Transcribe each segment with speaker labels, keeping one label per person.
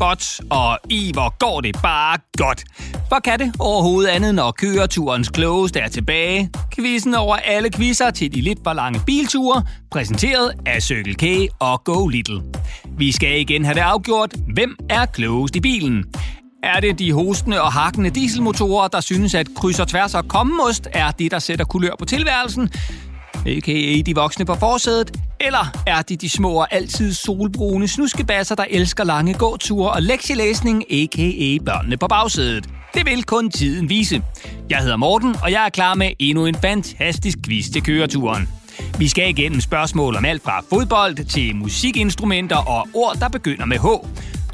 Speaker 1: spots, og i hvor går det bare godt. Hvor kan det overhovedet andet, når køreturens klogeste er tilbage? Quizzen over alle quizzer til de lidt for lange bilture, præsenteret af Circle K og Go Little. Vi skal igen have det afgjort, hvem er klogest i bilen. Er det de hostende og hakkende dieselmotorer, der synes, at kryds og tværs og kommemost er det, der sætter kulør på tilværelsen? A.k.a. de voksne på forsædet? Eller er det de små og altid solbrune snuskebasser, der elsker lange gåture og lektielæsning, a.k.a. børnene på bagsædet? Det vil kun tiden vise. Jeg hedder Morten, og jeg er klar med endnu en fantastisk quiz til køreturen. Vi skal igennem spørgsmål om alt fra fodbold til musikinstrumenter og ord, der begynder med H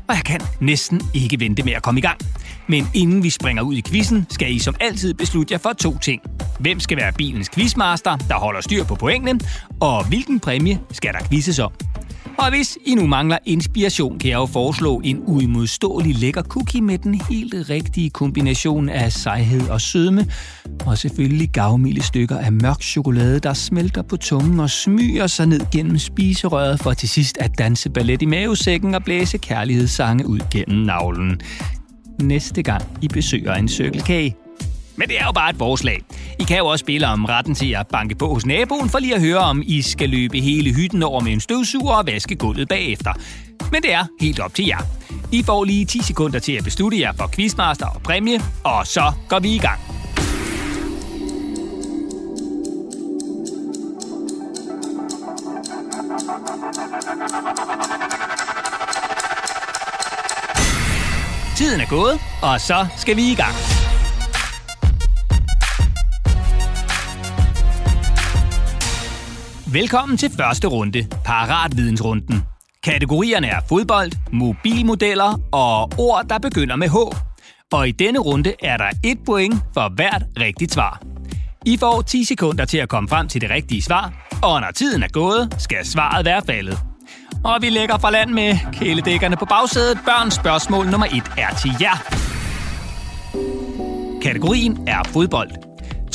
Speaker 1: og jeg kan næsten ikke vente med at komme i gang. Men inden vi springer ud i quizzen, skal I som altid beslutte jer for to ting. Hvem skal være bilens quizmaster, der holder styr på pointene, og hvilken præmie skal der quizzes om? Og hvis I nu mangler inspiration, kan jeg jo foreslå en uimodståelig lækker cookie med den helt rigtige kombination af sejhed og sødme, og selvfølgelig gavmilde stykker af mørk chokolade, der smelter på tungen og smyger sig ned gennem spiserøret for til sidst at danse ballet i mavesækken og blæse kærlighedssange ud gennem navlen. Næste gang I besøger en Circle men det er jo bare et forslag. I kan jo også spille om retten til at banke på hos naboen, for lige at høre, om I skal løbe hele hytten over med en støvsuger og vaske gulvet bagefter. Men det er helt op til jer. I får lige 10 sekunder til at beslutte jer for quizmaster og præmie, og så går vi i gang. Tiden er gået, og så skal vi i gang. Velkommen til første runde, Paratvidensrunden. Kategorierne er fodbold, mobilmodeller og ord, der begynder med H. Og i denne runde er der et point for hvert rigtigt svar. I får 10 sekunder til at komme frem til det rigtige svar, og når tiden er gået, skal svaret være faldet. Og vi lægger fra land med kæledækkerne på bagsædet. Børns spørgsmål nummer 1 er til jer. Kategorien er fodbold.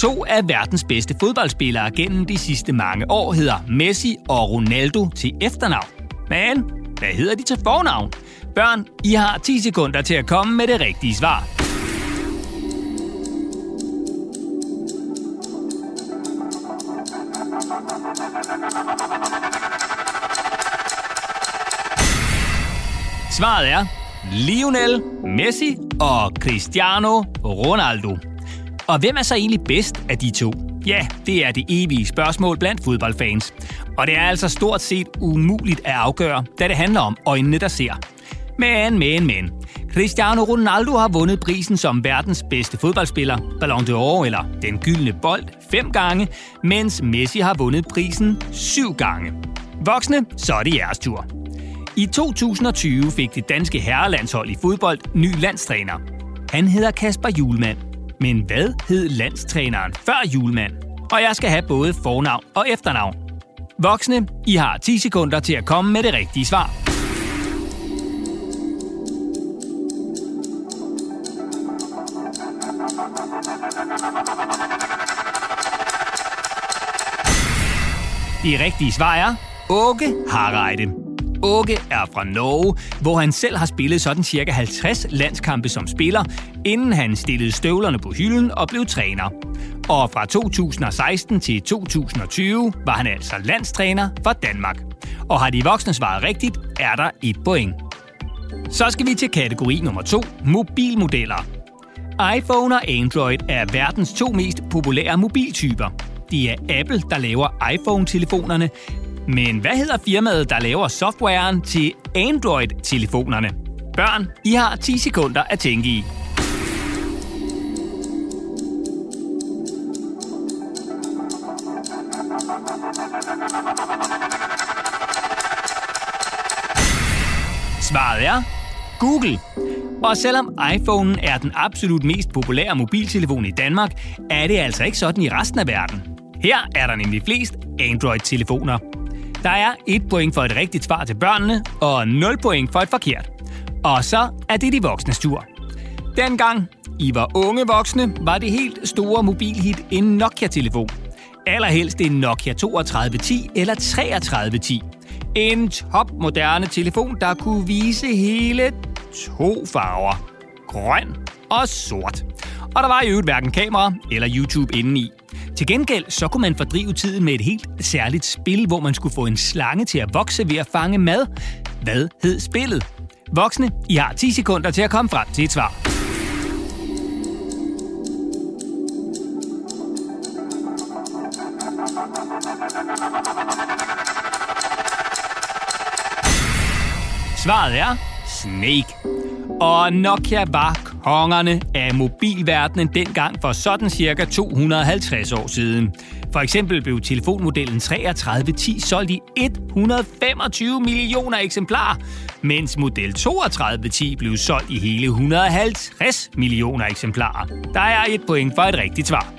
Speaker 1: To af verdens bedste fodboldspillere gennem de sidste mange år hedder Messi og Ronaldo til efternavn. Men hvad hedder de til fornavn? Børn, I har 10 sekunder til at komme med det rigtige svar. Svaret er Lionel Messi og Cristiano Ronaldo. Og hvem er så egentlig bedst af de to? Ja, det er det evige spørgsmål blandt fodboldfans. Og det er altså stort set umuligt at afgøre, da det handler om øjnene, der ser. Men, men, men. Cristiano Ronaldo har vundet prisen som verdens bedste fodboldspiller, Ballon d'Or eller Den Gyldne Bold, fem gange, mens Messi har vundet prisen syv gange. Voksne, så er det jeres tur. I 2020 fik det danske herrelandshold i fodbold ny landstræner. Han hedder Kasper Julemand, men hvad hed landstræneren før julemand? Og jeg skal have både fornavn og efternavn. Voksne, I har 10 sekunder til at komme med det rigtige svar. Det rigtige svar er Åke Harreide. Åke er fra Norge, hvor han selv har spillet sådan cirka 50 landskampe som spiller, inden han stillede støvlerne på hylden og blev træner. Og fra 2016 til 2020 var han altså landstræner for Danmark. Og har de voksne svaret rigtigt, er der et point. Så skal vi til kategori nummer 2, mobilmodeller. iPhone og Android er verdens to mest populære mobiltyper. Det er Apple, der laver iPhone-telefonerne, men hvad hedder firmaet, der laver softwaren til Android-telefonerne? Børn, I har 10 sekunder at tænke i. Svaret er Google. Og selvom iPhone er den absolut mest populære mobiltelefon i Danmark, er det altså ikke sådan i resten af verden. Her er der nemlig flest Android-telefoner. Der er et point for et rigtigt svar til børnene, og 0 point for et forkert. Og så er det de voksne tur. Dengang I var unge voksne, var det helt store mobilhit en Nokia-telefon. Allerhelst en Nokia 3210 eller 3310. En topmoderne telefon, der kunne vise hele to farver. Grøn og sort. Og der var i øvrigt hverken kamera eller YouTube indeni. Til gengæld så kunne man fordrive tiden med et helt særligt spil, hvor man skulle få en slange til at vokse ved at fange mad. Hvad hed spillet? Voksne, I har 10 sekunder til at komme frem til et svar. Svaret er Snake. Og Nokia var kongerne af mobilverdenen dengang for sådan cirka 250 år siden. For eksempel blev telefonmodellen 3310 solgt i 125 millioner eksemplarer, mens model 3210 blev solgt i hele 150 millioner eksemplarer. Der er et point for et rigtigt svar.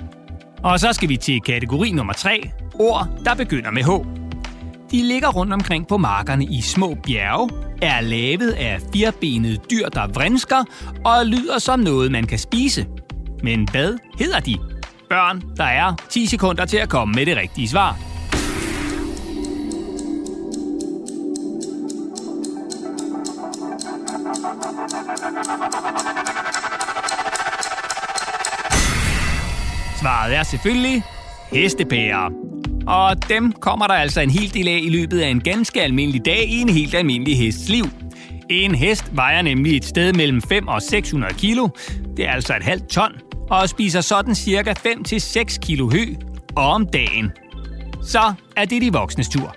Speaker 1: Og så skal vi til kategori nummer 3, ord, der begynder med H. De ligger rundt omkring på markerne i små bjerge, er lavet af firebenede dyr, der vrinsker og lyder som noget, man kan spise. Men hvad hedder de? Børn, der er 10 sekunder til at komme med det rigtige svar. Svaret er selvfølgelig hestepærer. Og dem kommer der altså en hel del af i løbet af en ganske almindelig dag i en helt almindelig hests liv. En hest vejer nemlig et sted mellem 5 og 600 kilo. Det er altså et halvt ton, og spiser sådan cirka 5-6 kilo hø om dagen. Så er det de voksnes tur.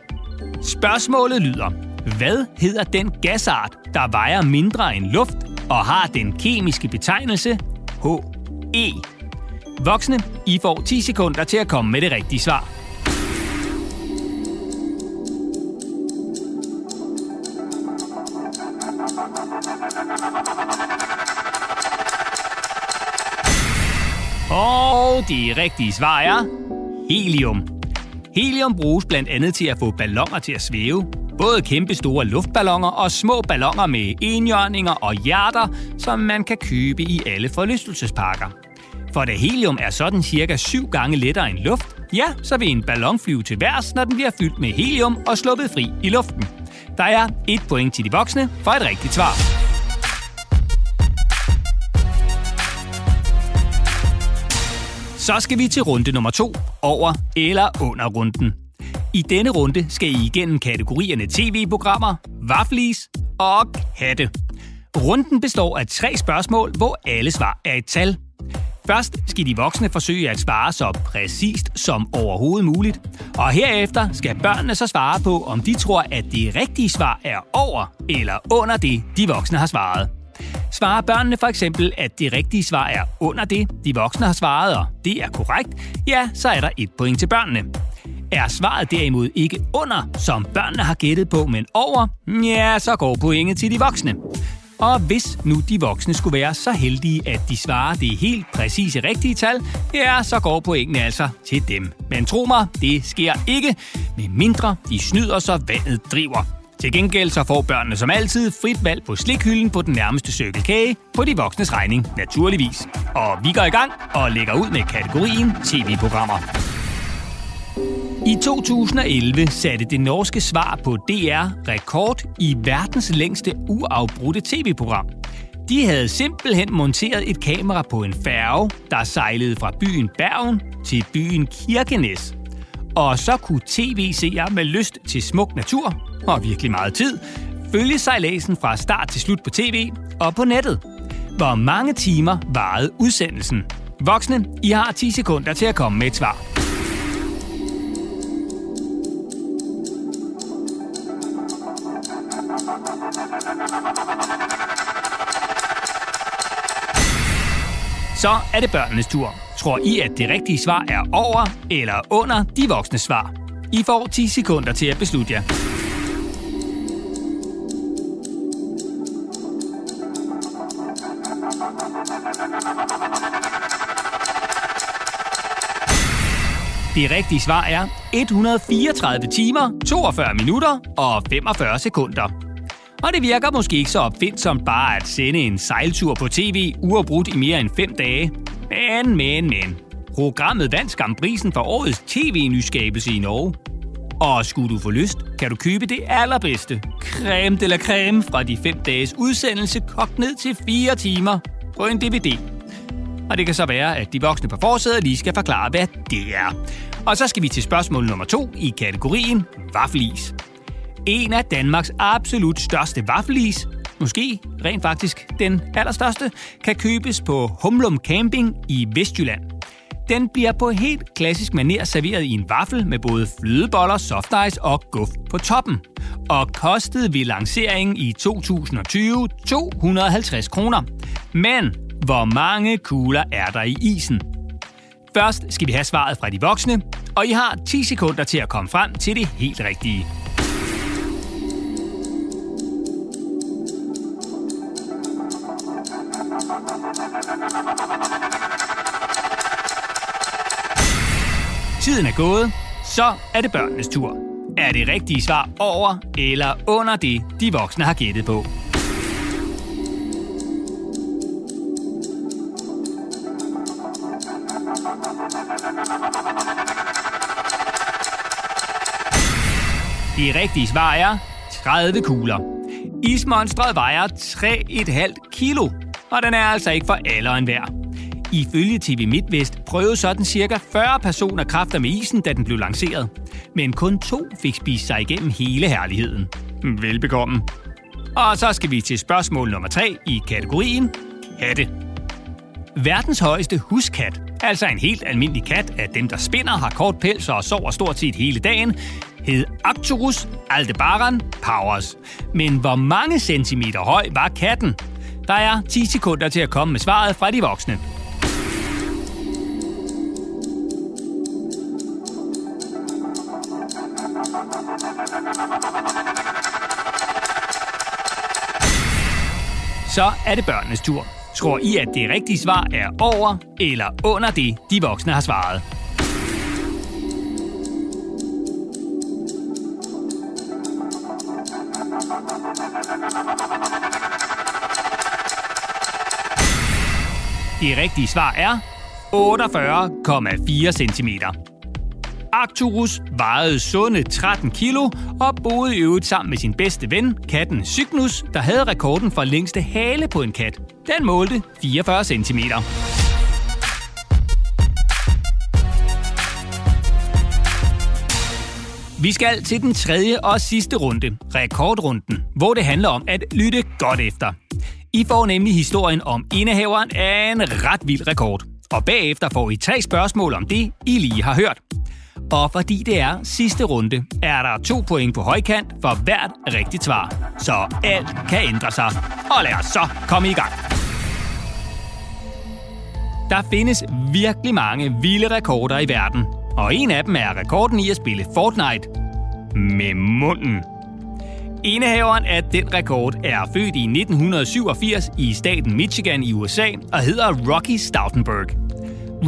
Speaker 1: Spørgsmålet lyder, hvad hedder den gasart, der vejer mindre end luft og har den kemiske betegnelse HE? Voksne, I får 10 sekunder til at komme med det rigtige svar. Det rigtige svar er helium. Helium bruges blandt andet til at få ballonger til at svæve. Både kæmpe store luftballoner og små ballonger med enhjørninger og hjerter, som man kan købe i alle forlystelsesparker. For da helium er sådan cirka syv gange lettere end luft, ja, så vil en ballon flyve til værs, når den bliver fyldt med helium og sluppet fri i luften. Der er et point til de voksne for et rigtigt svar. Så skal vi til runde nummer to, over eller under runden. I denne runde skal I igennem kategorierne tv-programmer, vaflis og katte. Runden består af tre spørgsmål, hvor alle svar er et tal. Først skal de voksne forsøge at svare så præcist som overhovedet muligt, og herefter skal børnene så svare på, om de tror, at det rigtige svar er over eller under det, de voksne har svaret. Svarer børnene for eksempel, at det rigtige svar er under det, de voksne har svaret, og det er korrekt, ja, så er der et point til børnene. Er svaret derimod ikke under, som børnene har gættet på, men over, ja, så går pointet til de voksne. Og hvis nu de voksne skulle være så heldige, at de svarer det helt præcise rigtige tal, ja, så går pointene altså til dem. Men tro mig, det sker ikke, med mindre de snyder, så vandet driver. Til gengæld så får børnene som altid frit valg på slikhylden på den nærmeste cykelkage på de voksnes regning, naturligvis. Og vi går i gang og lægger ud med kategorien TV-programmer. I 2011 satte det norske svar på DR rekord i verdens længste uafbrudte tv-program. De havde simpelthen monteret et kamera på en færge, der sejlede fra byen Bergen til byen Kirkenes. Og så kunne tv-seere med lyst til smuk natur og virkelig meget tid, følge sejladsen fra start til slut på tv og på nettet. Hvor mange timer varede udsendelsen? Voksne, I har 10 sekunder til at komme med et svar. Så er det børnenes tur. Tror I, at det rigtige svar er over eller under de voksne svar? I får 10 sekunder til at beslutte jer. Det rigtige svar er 134 timer, 42 minutter og 45 sekunder. Og det virker måske ikke så opfindsomt bare at sende en sejltur på tv uafbrudt i mere end 5 dage. Men, men, men. Programmet vandt skamprisen for årets tv-nyskabelse i Norge. Og skulle du få lyst, kan du købe det allerbedste. Creme de la creme fra de 5 dages udsendelse kogt ned til 4 timer på en DVD. Og det kan så være, at de voksne på forsædet lige skal forklare, hvad det er. Og så skal vi til spørgsmål nummer to i kategorien Vaffelis. En af Danmarks absolut største vaffelis, måske rent faktisk den allerstørste, kan købes på Humlum Camping i Vestjylland. Den bliver på helt klassisk maner serveret i en vaffel med både flødeboller, soft ice og guf på toppen. Og kostede ved lanceringen i 2020 250 kroner. Men hvor mange kugler er der i isen? Først skal vi have svaret fra de voksne, og I har 10 sekunder til at komme frem til det helt rigtige. Tiden er gået, så er det børnenes tur. Er det rigtige svar over eller under det, de voksne har gættet på? Det rigtige svar er 30 kugler. Ismonstret vejer 3,5 kilo, og den er altså ikke for alle og enhver. Ifølge TV MidtVest prøvede sådan cirka 40 personer kræfter med isen, da den blev lanceret. Men kun to fik spist sig igennem hele herligheden. Hmm, velbekomme. Og så skal vi til spørgsmål nummer 3 i kategorien Hatte. Verdens højeste huskat, altså en helt almindelig kat af dem, der spinder, har kort pels og sover stort set hele dagen, hed Arcturus aldebaran powers. Men hvor mange centimeter høj var katten? Der er 10 sekunder til at komme med svaret fra de voksne. Så er det børnenes tur. Tror I, at det rigtige svar er over eller under det, de voksne har svaret? Det rigtige svar er 48,4 cm. Arcturus vejede sunde 13 kilo og boede i øvrigt sammen med sin bedste ven, katten Cygnus, der havde rekorden for længste hale på en kat. Den målte 44 cm. Vi skal til den tredje og sidste runde, rekordrunden, hvor det handler om at lytte godt efter. I får nemlig historien om indehaveren af en ret vild rekord. Og bagefter får I tre spørgsmål om det, I lige har hørt. Og fordi det er sidste runde, er der to point på højkant for hvert rigtigt svar. Så alt kan ændre sig. Og lad os så komme i gang. Der findes virkelig mange vilde rekorder i verden. Og en af dem er rekorden i at spille Fortnite med munden. Enehaveren af den rekord er født i 1987 i staten Michigan i USA og hedder Rocky Stoutenberg.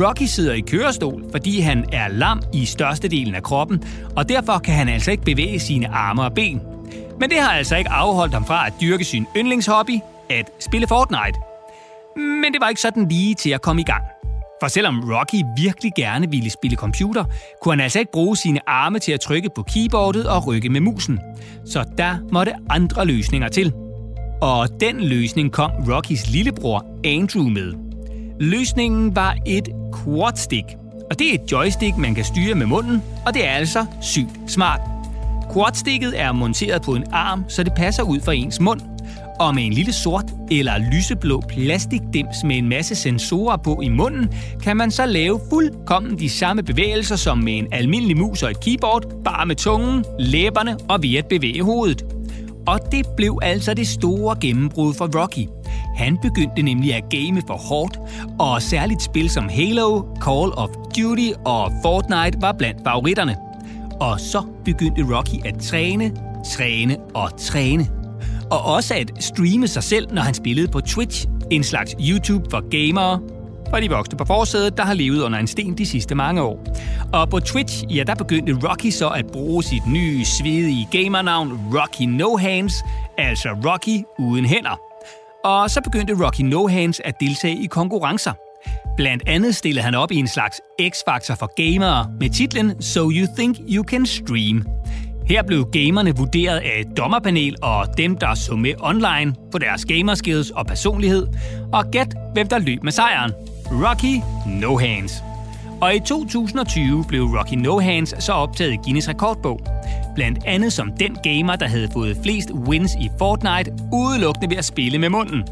Speaker 1: Rocky sidder i kørestol, fordi han er lam i størstedelen af kroppen, og derfor kan han altså ikke bevæge sine arme og ben. Men det har altså ikke afholdt ham fra at dyrke sin yndlingshobby, at spille Fortnite. Men det var ikke sådan lige til at komme i gang. For selvom Rocky virkelig gerne ville spille computer, kunne han altså ikke bruge sine arme til at trykke på keyboardet og rykke med musen. Så der måtte andre løsninger til. Og den løsning kom Rockys lillebror Andrew med. Løsningen var et quadstick. Og det er et joystick, man kan styre med munden, og det er altså sygt smart. Quadsticket er monteret på en arm, så det passer ud for ens mund, og med en lille sort eller lyseblå plastikdims med en masse sensorer på i munden, kan man så lave fuldkommen de samme bevægelser som med en almindelig mus og et keyboard, bare med tungen, læberne og ved at bevæge hovedet. Og det blev altså det store gennembrud for Rocky. Han begyndte nemlig at game for hårdt, og særligt spil som Halo, Call of Duty og Fortnite var blandt favoritterne. Og så begyndte Rocky at træne, træne og træne og også at streame sig selv, når han spillede på Twitch, en slags YouTube for gamere, for de voksne på forsædet, der har levet under en sten de sidste mange år. Og på Twitch, ja, der begyndte Rocky så at bruge sit nye, svedige gamernavn Rocky No Hands, altså Rocky uden hænder. Og så begyndte Rocky No Hands at deltage i konkurrencer. Blandt andet stillede han op i en slags X-Factor for gamere med titlen So You Think You Can Stream – her blev gamerne vurderet af et dommerpanel og dem, der så med online på deres gamerskills og personlighed. Og gæt, hvem der løb med sejren. Rocky No Hands. Og i 2020 blev Rocky No Hands så optaget i Guinness rekordbog. Blandt andet som den gamer, der havde fået flest wins i Fortnite, udelukkende ved at spille med munden.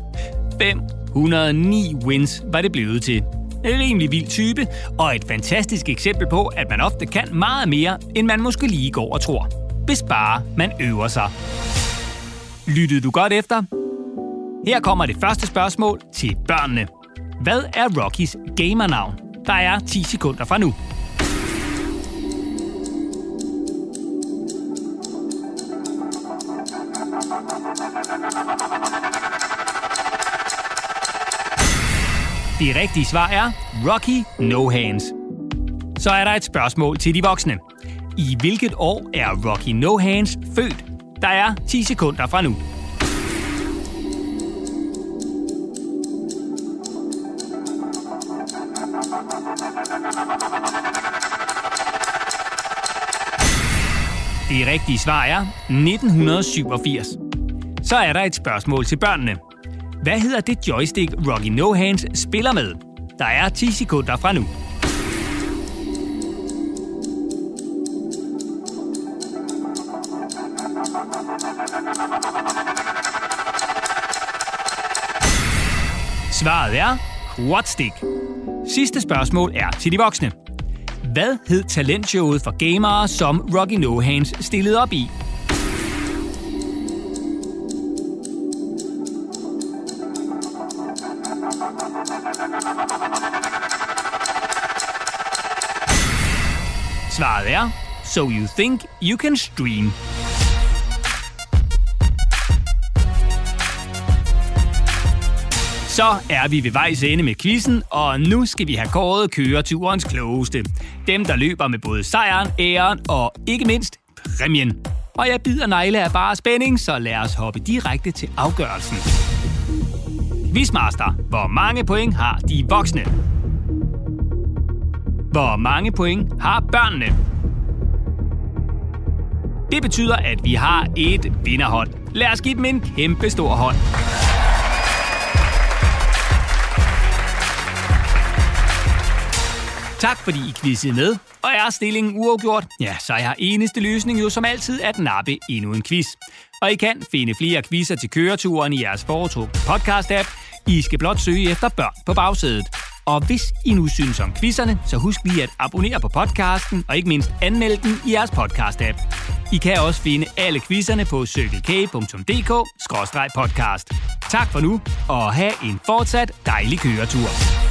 Speaker 1: 509 wins var det blevet til. En rimelig vild type, og et fantastisk eksempel på, at man ofte kan meget mere, end man måske lige går og tror. Hvis bare man øver sig. Lyttede du godt efter? Her kommer det første spørgsmål til børnene. Hvad er Rockys gamernavn? Der er 10 sekunder fra nu. Det rigtige svar er Rocky No Hands. Så er der et spørgsmål til de voksne. I hvilket år er Rocky No Hands født? Der er 10 sekunder fra nu. Det rigtige svar er 1987. Så er der et spørgsmål til børnene. Hvad hedder det joystick, Rocky No Hands spiller med? Der er 10 sekunder fra nu. Svaret er Quadstick. Sidste spørgsmål er til de voksne. Hvad hed talentshowet for gamere, som Rocky No Hands stillede op i? Svaret er So You Think You Can Stream. Så er vi ved vejs ende med quizzen, og nu skal vi have kåret køreturens klogeste. Dem, der løber med både sejren, æren og ikke mindst præmien. Og jeg bider negle af bare spænding, så lad os hoppe direkte til afgørelsen. Quizmaster, hvor mange point har de voksne? Hvor mange point har børnene? Det betyder, at vi har et vinderhold. Lad os give dem en kæmpe stor hånd. Tak fordi I quizzede med. Og er stillingen uafgjort, ja, så er eneste løsning jo som altid at nappe endnu en quiz. Og I kan finde flere quizzer til køreturen i jeres foretrukne podcast-app. I skal blot søge efter børn på bagsædet. Og hvis I nu synes om quizzerne, så husk lige at abonnere på podcasten, og ikke mindst anmelde den i jeres podcast-app. I kan også finde alle quizzerne på cykelk.dk-podcast. Tak for nu, og have en fortsat dejlig køretur.